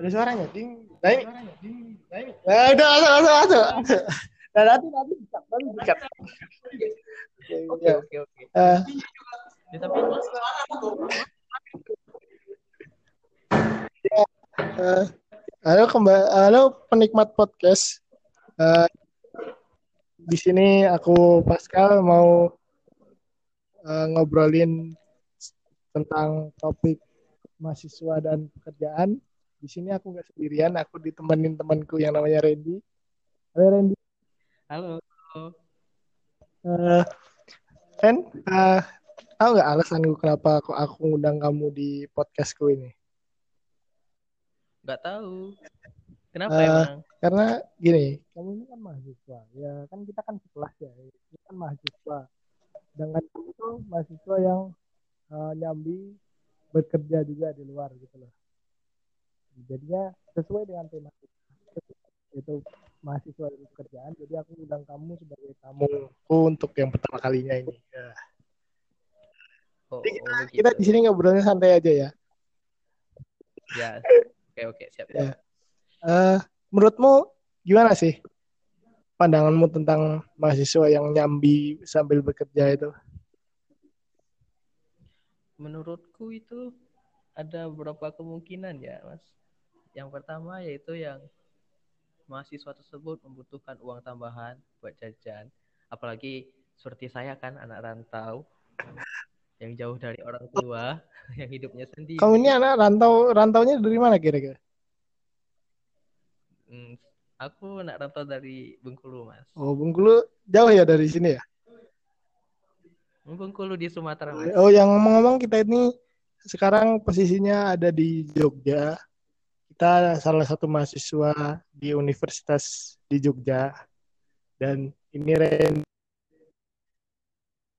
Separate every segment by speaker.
Speaker 1: Ada suaranya. Ding. Nah ini. Nah udah masuk masuk masuk. Nah nanti nanti dikat, nanti dikat.
Speaker 2: Oke
Speaker 1: Ya.
Speaker 2: oke oke.
Speaker 1: Eh,
Speaker 2: Ya, tapi
Speaker 1: eh, halo kembali, halo penikmat podcast. Eh, di sini aku Pascal mau eh, ngobrolin tentang topik mahasiswa dan pekerjaan. Di sini aku nggak sendirian, aku ditemenin temanku yang namanya Randy. Halo Randy.
Speaker 2: halo.
Speaker 1: Eh, Ren, eh, tahu nggak alasanku kenapa kok aku ngundang kamu di podcastku ini?
Speaker 2: Nggak tahu. Kenapa
Speaker 1: Eh,
Speaker 2: emang?
Speaker 1: Karena gini, kamu ini kan mahasiswa, ya kan kita kan sekelas ya, kita kan mahasiswa. Dengan itu mahasiswa yang eh, nyambi bekerja juga di luar gitu loh. Jadinya sesuai dengan tema kita, itu mahasiswa dan pekerjaan. Jadi aku undang kamu sebagai tamuku untuk yang pertama kalinya ini. Ya.
Speaker 2: Oh,
Speaker 1: Jadi
Speaker 2: oh, begitu.
Speaker 1: Kita di sini ngobrolnya santai aja ya.
Speaker 2: Ya. Oke oke siap.
Speaker 1: Ya. Eh, menurutmu gimana sih pandanganmu tentang mahasiswa yang nyambi sambil bekerja itu?
Speaker 2: Menurutku itu ada beberapa kemungkinan ya, Mas. Yang pertama yaitu yang mahasiswa tersebut membutuhkan uang tambahan buat jajan. Apalagi seperti saya kan anak rantau yang jauh dari orang tua, yang hidupnya sendiri.
Speaker 1: Kamu ini anak rantau rantaunya dari mana kira-kira?
Speaker 2: Hmm, aku anak rantau dari Bengkulu, Mas.
Speaker 1: Oh, Bengkulu jauh ya dari sini ya?
Speaker 2: Bengkulu di Sumatera, Mas.
Speaker 1: Oh, yang ngomong-ngomong kita ini sekarang posisinya ada di Jogja. Kita salah satu mahasiswa di Universitas di Jogja. Dan ini Ren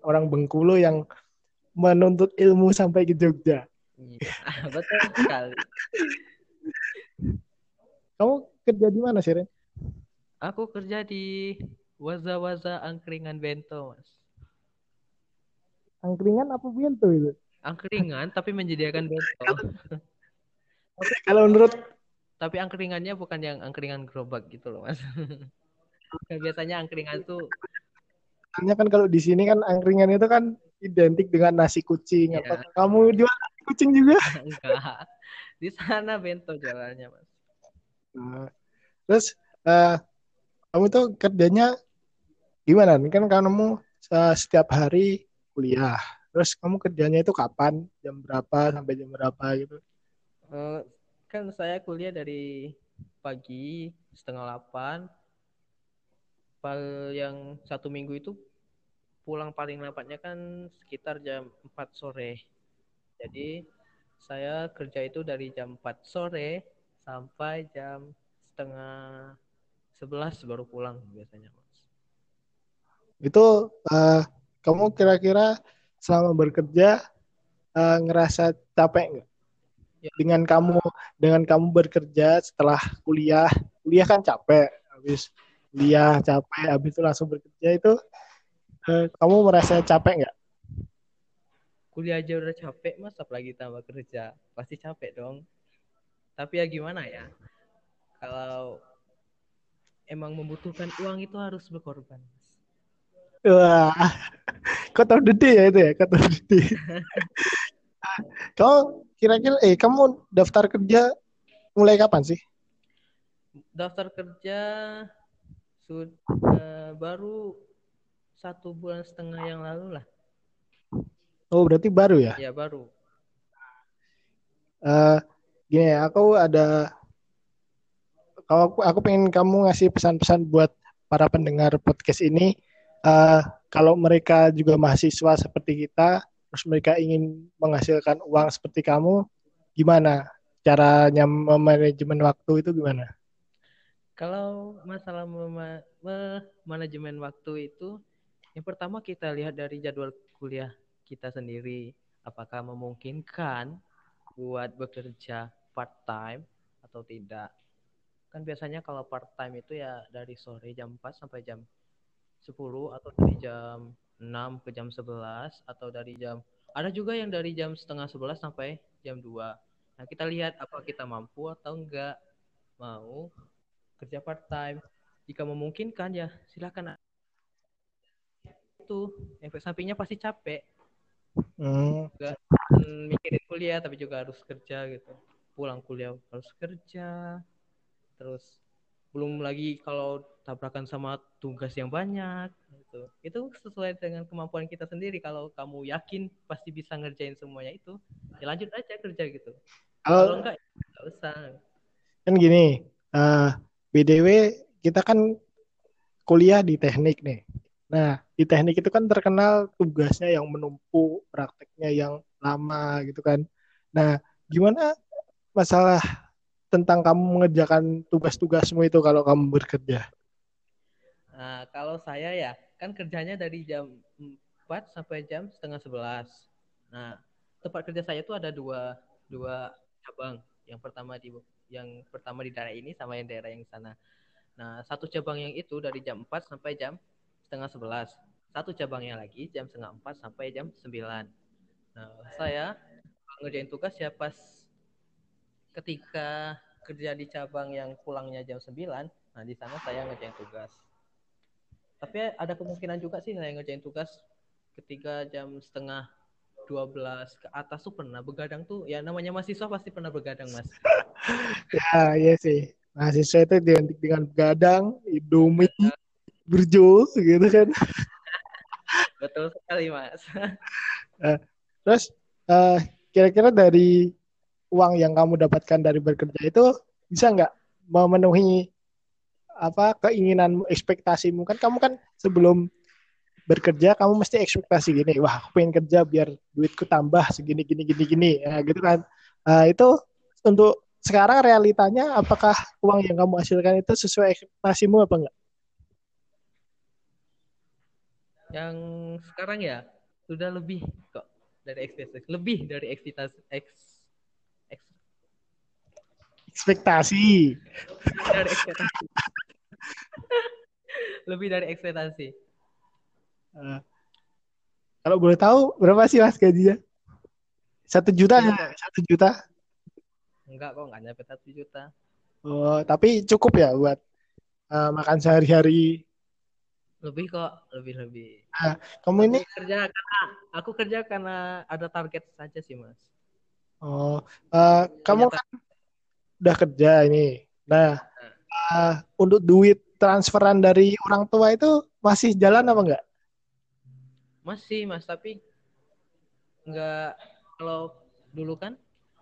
Speaker 1: orang Bengkulu yang menuntut ilmu sampai ke Jogja.
Speaker 2: Iya, betul sekali.
Speaker 1: Kamu kerja di mana sih, Ren?
Speaker 2: Aku kerja di Waza-Waza Angkringan Bento, Mas.
Speaker 1: Angkringan apa bento itu?
Speaker 2: Angkringan tapi menyediakan bento.
Speaker 1: Kalau menurut
Speaker 2: Tapi angkringannya bukan yang angkringan gerobak gitu loh, Mas. Biasanya angkringan tuh
Speaker 1: Soalnya kan kalau di sini kan angkringan itu kan identik dengan nasi kucing.
Speaker 2: Iya.
Speaker 1: Apa kamu jual nasi kucing juga?
Speaker 2: enggak. Di sana bento jalannya, Mas.
Speaker 1: Nah, terus eh, kamu tuh kerjanya gimana? Ini kan kamu eh, setiap hari kuliah. Terus kamu kerjanya itu kapan? Jam berapa sampai jam berapa gitu?
Speaker 2: Eh, kan saya kuliah dari pagi setengah delapan. Yang satu minggu itu pulang paling lambatnya kan sekitar jam 4 sore. Jadi saya kerja itu dari jam 4 sore sampai jam setengah 11 baru pulang biasanya, Mas.
Speaker 1: Itu eh, kamu kira-kira selama bekerja eh, ngerasa capek nggak?
Speaker 2: Ya.
Speaker 1: Dengan kamu dengan kamu bekerja setelah kuliah, kuliah kan capek, habis kuliah capek, habis itu langsung bekerja itu eh, kamu merasa capek nggak?
Speaker 2: Kuliah aja udah capek, Mas, apalagi tambah kerja. Pasti capek dong. Tapi ya gimana ya? Kalau emang membutuhkan uang itu harus berkorban.
Speaker 1: Wah, kau tahu dede ya itu ya, kau tahu dede. Kamu kira-kira, eh kamu daftar kerja mulai kapan sih?
Speaker 2: Daftar kerja sudah baru satu bulan setengah yang lalu lah.
Speaker 1: Oh berarti baru ya?
Speaker 2: Ya baru.
Speaker 1: Eh gini ya, aku ada, kalau aku, aku pengen kamu ngasih pesan-pesan buat para pendengar podcast ini. Eh kalau mereka juga mahasiswa seperti kita, terus mereka ingin menghasilkan uang seperti kamu, gimana? Caranya manajemen waktu itu gimana?
Speaker 2: Kalau masalah mema- me- manajemen waktu itu, yang pertama kita lihat dari jadwal kuliah kita sendiri, apakah memungkinkan buat bekerja part time atau tidak. Kan biasanya kalau part time itu ya dari sore jam 4 sampai jam 10 atau dari jam 6 ke jam 11 atau dari jam ada juga yang dari jam setengah 11 sampai jam 2. Nah, kita lihat apa kita mampu atau enggak mau kerja part time. Jika memungkinkan ya silakan. Itu efek sampingnya pasti capek.
Speaker 1: Hmm.
Speaker 2: Enggak mikirin kuliah tapi juga harus kerja gitu. Pulang kuliah harus kerja. Terus belum lagi kalau tabrakan sama tugas yang banyak gitu. Itu sesuai dengan kemampuan kita sendiri. Kalau kamu yakin pasti bisa ngerjain semuanya itu, ya lanjut aja kerja gitu. Kalau enggak, ya enggak usah.
Speaker 1: Kan gini, uh, eh, BDW kita kan kuliah di teknik nih. Nah, di teknik itu kan terkenal tugasnya yang menumpuk, prakteknya yang lama gitu kan. Nah, gimana masalah tentang kamu mengerjakan tugas-tugasmu itu kalau kamu bekerja?
Speaker 2: Nah, kalau saya ya, kan kerjanya dari jam 4 sampai jam setengah 11. Nah, tempat kerja saya itu ada dua dua cabang. Yang pertama di yang pertama di daerah ini sama yang daerah yang sana. Nah, satu cabang yang itu dari jam 4 sampai jam setengah 11. Satu cabangnya lagi jam setengah 4 sampai jam 9. Nah, saya ngerjain tugas ya pas ketika kerja di cabang yang pulangnya jam 9, nah di sana saya ngerjain tugas. Tapi ada kemungkinan juga sih saya ngerjain tugas ketika jam setengah 12 ke atas tuh pernah begadang tuh. Ya namanya mahasiswa pasti pernah begadang mas.
Speaker 1: Ya iya sih. Mahasiswa itu identik dengan begadang indomie berjo gitu kan.
Speaker 2: Betul sekali mas.
Speaker 1: Nah, terus uh, kira-kira dari uang yang kamu dapatkan dari bekerja itu bisa nggak memenuhi apa keinginan ekspektasimu kan kamu kan sebelum bekerja kamu mesti ekspektasi gini wah aku pengen kerja biar duitku tambah segini gini gini gini ya gitu kan uh, itu untuk sekarang realitanya apakah uang yang kamu hasilkan itu sesuai ekspektasimu apa enggak
Speaker 2: yang sekarang ya sudah lebih kok dari ekspektasi lebih dari ekspektasi eks
Speaker 1: ekspektasi.
Speaker 2: Lebih dari ekspektasi. Lebih dari ekspektasi. Uh,
Speaker 1: kalau boleh tahu berapa sih mas gajinya? Satu juta ya? Satu juta?
Speaker 2: Enggak kok, enggak nyampe satu juta.
Speaker 1: Oh, tapi cukup ya buat uh, makan sehari-hari?
Speaker 2: Lebih kok, lebih lebih.
Speaker 1: Nah, kamu ini
Speaker 2: kerja karena aku kerja karena ada target saja sih mas.
Speaker 1: Oh, uh, kamu kan udah kerja ini. Nah, uh, untuk duit transferan dari orang tua itu masih jalan apa enggak?
Speaker 2: Masih, Mas, tapi enggak kalau dulu kan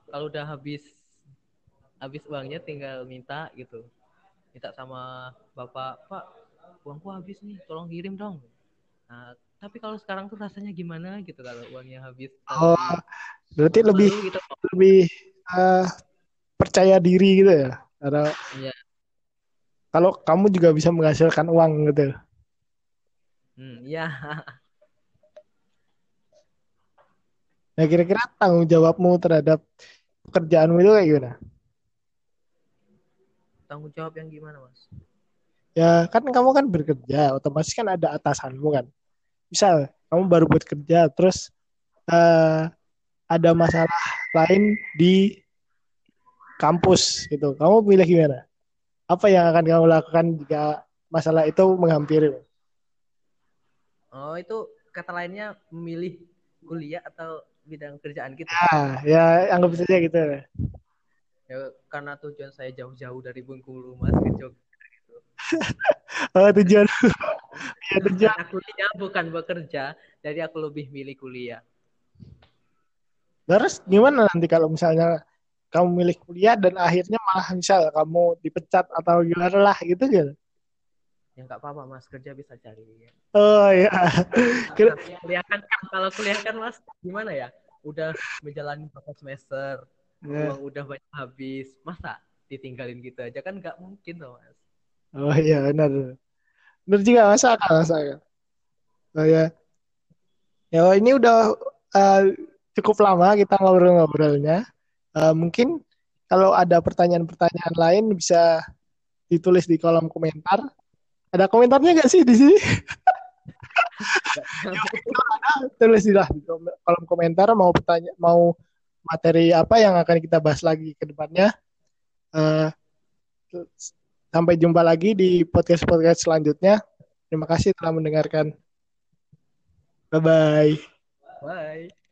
Speaker 2: kalau udah habis habis uangnya tinggal minta gitu. Minta sama bapak, "Pak, uangku habis nih, tolong kirim dong." Nah, tapi kalau sekarang tuh rasanya gimana gitu kalau uangnya habis.
Speaker 1: Oh, berarti lebih gitu. lebih uh, percaya diri gitu ya karena ya. Kalau kamu juga bisa menghasilkan uang gitu.
Speaker 2: Hmm, ya
Speaker 1: nah kira-kira tanggung jawabmu terhadap pekerjaanmu itu kayak gimana?
Speaker 2: Tanggung jawab yang gimana mas?
Speaker 1: Ya kan kamu kan bekerja otomatis kan ada atasanmu kan. Misal kamu baru buat kerja terus uh, ada masalah lain di kampus gitu. Kamu pilih gimana? Apa yang akan kamu lakukan jika masalah itu menghampiri?
Speaker 2: Oh, itu kata lainnya memilih kuliah atau bidang kerjaan kita.
Speaker 1: Ah, ya anggap saja gitu.
Speaker 2: Ya, karena tujuan saya jauh-jauh dari Bengkulu Mas ke Jogja gitu.
Speaker 1: oh, tujuan.
Speaker 2: ya, tujuan. kuliah bukan bekerja, jadi aku lebih milih kuliah.
Speaker 1: Terus gimana nanti kalau misalnya kamu milih kuliah dan akhirnya malah misal kamu dipecat atau gimana lah gitu gitu
Speaker 2: ya nggak apa-apa mas. Kerja bisa cari. Ya.
Speaker 1: oh ya
Speaker 2: kuliah kan kalau kuliah kan mas gimana ya? Udah menjalani beberapa semester yeah. uang udah banyak habis. Masa ditinggalin gitu aja? Kan nggak mungkin loh mas.
Speaker 1: Oh iya benar. Benar juga masa akal masa akal. Oh ya ya ini udah uh, cukup lama kita ngobrol-ngobrolnya Uh, mungkin kalau ada pertanyaan-pertanyaan lain bisa ditulis di kolom komentar. Ada komentarnya nggak sih di sini? tulis di kolom komentar mau bertanya mau materi apa yang akan kita bahas lagi ke depannya. Uh, sampai jumpa lagi di podcast-podcast selanjutnya. Terima kasih telah mendengarkan. Bye-bye.
Speaker 2: Bye.